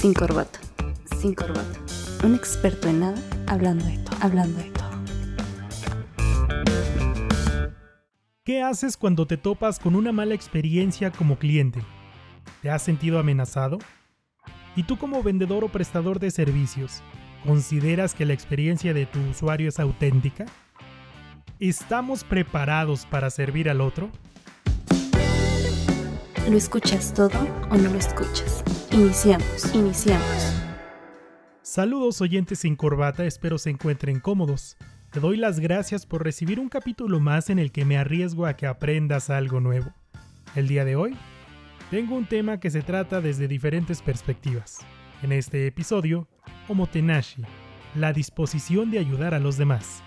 Sin corbata. Sin corbata. Un experto en nada hablando de todo. Hablando de todo. ¿Qué haces cuando te topas con una mala experiencia como cliente? ¿Te has sentido amenazado? ¿Y tú como vendedor o prestador de servicios, consideras que la experiencia de tu usuario es auténtica? ¿Estamos preparados para servir al otro? ¿Lo escuchas todo o no lo escuchas? Iniciamos, iniciamos. Saludos oyentes sin corbata, espero se encuentren cómodos. Te doy las gracias por recibir un capítulo más en el que me arriesgo a que aprendas algo nuevo. El día de hoy, tengo un tema que se trata desde diferentes perspectivas. En este episodio, Omotenashi, la disposición de ayudar a los demás.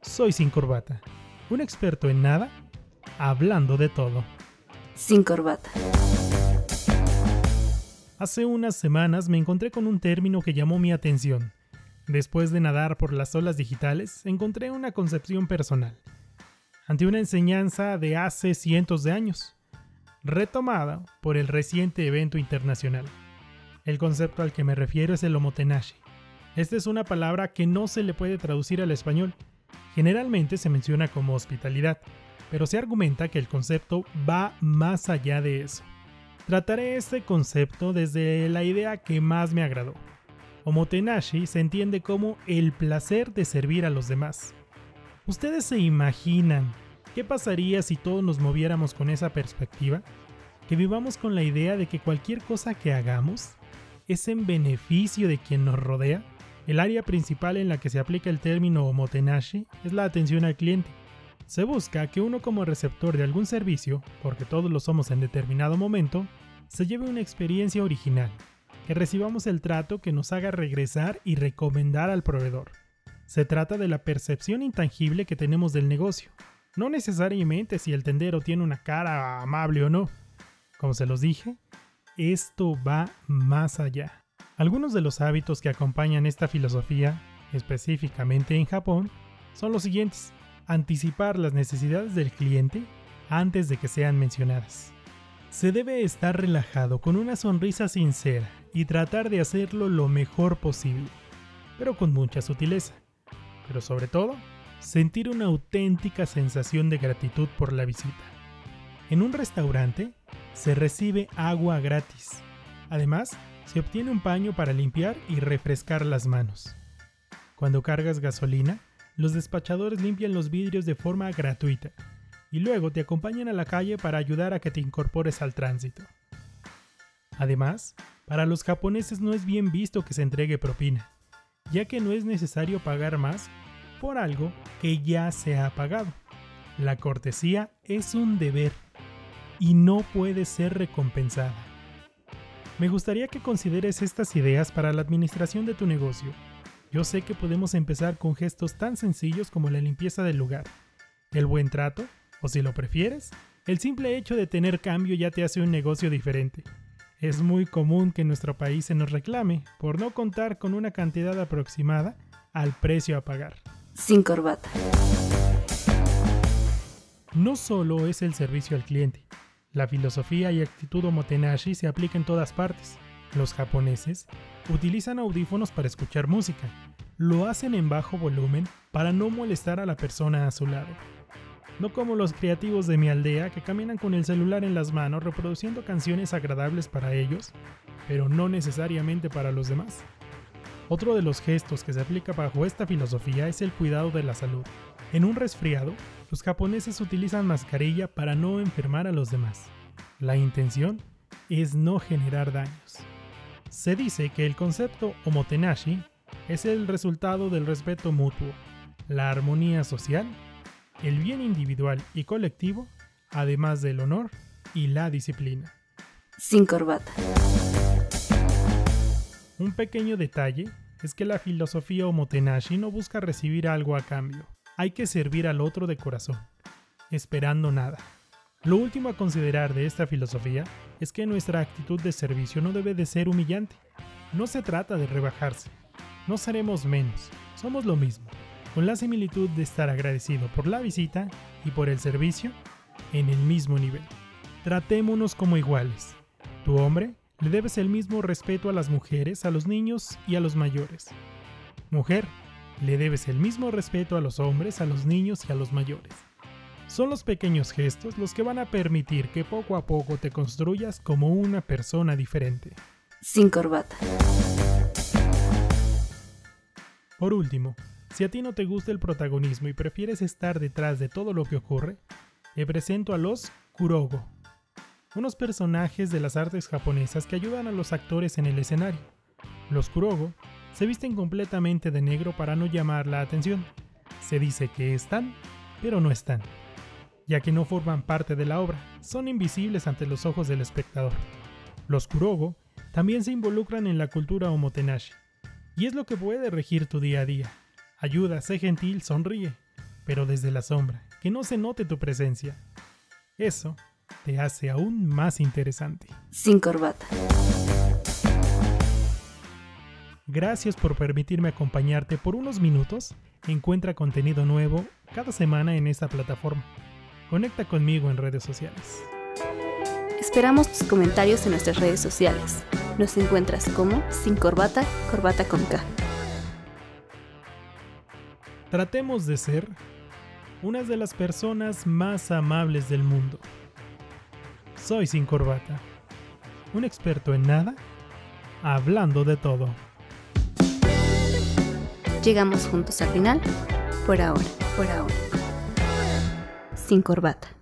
Soy sin corbata, un experto en nada, hablando de todo. Sin corbata. Hace unas semanas me encontré con un término que llamó mi atención. Después de nadar por las olas digitales, encontré una concepción personal, ante una enseñanza de hace cientos de años, retomada por el reciente evento internacional. El concepto al que me refiero es el omotenashi. Esta es una palabra que no se le puede traducir al español. Generalmente se menciona como hospitalidad, pero se argumenta que el concepto va más allá de eso. Trataré este concepto desde la idea que más me agradó. Omotenashi se entiende como el placer de servir a los demás. ¿Ustedes se imaginan qué pasaría si todos nos moviéramos con esa perspectiva? Que vivamos con la idea de que cualquier cosa que hagamos es en beneficio de quien nos rodea. El área principal en la que se aplica el término omotenashi es la atención al cliente. Se busca que uno como receptor de algún servicio, porque todos lo somos en determinado momento, se lleve una experiencia original, que recibamos el trato que nos haga regresar y recomendar al proveedor. Se trata de la percepción intangible que tenemos del negocio, no necesariamente si el tendero tiene una cara amable o no. Como se los dije, esto va más allá. Algunos de los hábitos que acompañan esta filosofía, específicamente en Japón, son los siguientes anticipar las necesidades del cliente antes de que sean mencionadas. Se debe estar relajado con una sonrisa sincera y tratar de hacerlo lo mejor posible, pero con mucha sutileza. Pero sobre todo, sentir una auténtica sensación de gratitud por la visita. En un restaurante se recibe agua gratis. Además, se obtiene un paño para limpiar y refrescar las manos. Cuando cargas gasolina, los despachadores limpian los vidrios de forma gratuita y luego te acompañan a la calle para ayudar a que te incorpores al tránsito. Además, para los japoneses no es bien visto que se entregue propina, ya que no es necesario pagar más por algo que ya se ha pagado. La cortesía es un deber y no puede ser recompensada. Me gustaría que consideres estas ideas para la administración de tu negocio yo sé que podemos empezar con gestos tan sencillos como la limpieza del lugar, el buen trato, o si lo prefieres, el simple hecho de tener cambio ya te hace un negocio diferente. Es muy común que en nuestro país se nos reclame por no contar con una cantidad aproximada al precio a pagar. Sin corbata. No solo es el servicio al cliente, la filosofía y actitud omotenashi se aplica en todas partes. Los japoneses utilizan audífonos para escuchar música. Lo hacen en bajo volumen para no molestar a la persona a su lado. No como los creativos de mi aldea que caminan con el celular en las manos reproduciendo canciones agradables para ellos, pero no necesariamente para los demás. Otro de los gestos que se aplica bajo esta filosofía es el cuidado de la salud. En un resfriado, los japoneses utilizan mascarilla para no enfermar a los demás. La intención es no generar daños. Se dice que el concepto omotenashi es el resultado del respeto mutuo, la armonía social, el bien individual y colectivo, además del honor y la disciplina. Sin corbata. Un pequeño detalle es que la filosofía omotenashi no busca recibir algo a cambio. Hay que servir al otro de corazón, esperando nada. Lo último a considerar de esta filosofía es que nuestra actitud de servicio no debe de ser humillante. No se trata de rebajarse. No seremos menos, somos lo mismo, con la similitud de estar agradecido por la visita y por el servicio en el mismo nivel. Tratémonos como iguales. Tu hombre le debes el mismo respeto a las mujeres, a los niños y a los mayores. Mujer, le debes el mismo respeto a los hombres, a los niños y a los mayores. Son los pequeños gestos los que van a permitir que poco a poco te construyas como una persona diferente. Sin corbata. Por último, si a ti no te gusta el protagonismo y prefieres estar detrás de todo lo que ocurre, te presento a los Kurogo, unos personajes de las artes japonesas que ayudan a los actores en el escenario. Los Kurogo se visten completamente de negro para no llamar la atención. Se dice que están, pero no están ya que no forman parte de la obra, son invisibles ante los ojos del espectador. Los Kurogo también se involucran en la cultura omotenashi, y es lo que puede regir tu día a día. Ayuda, sé gentil, sonríe, pero desde la sombra, que no se note tu presencia. Eso te hace aún más interesante. Sin corbata. Gracias por permitirme acompañarte por unos minutos. Encuentra contenido nuevo cada semana en esta plataforma. Conecta conmigo en redes sociales. Esperamos tus comentarios en nuestras redes sociales. Nos encuentras como Sin Corbata, Corbata con K. Tratemos de ser unas de las personas más amables del mundo. Soy Sin Corbata, un experto en nada, hablando de todo. Llegamos juntos al final, por ahora, por ahora sin corbata.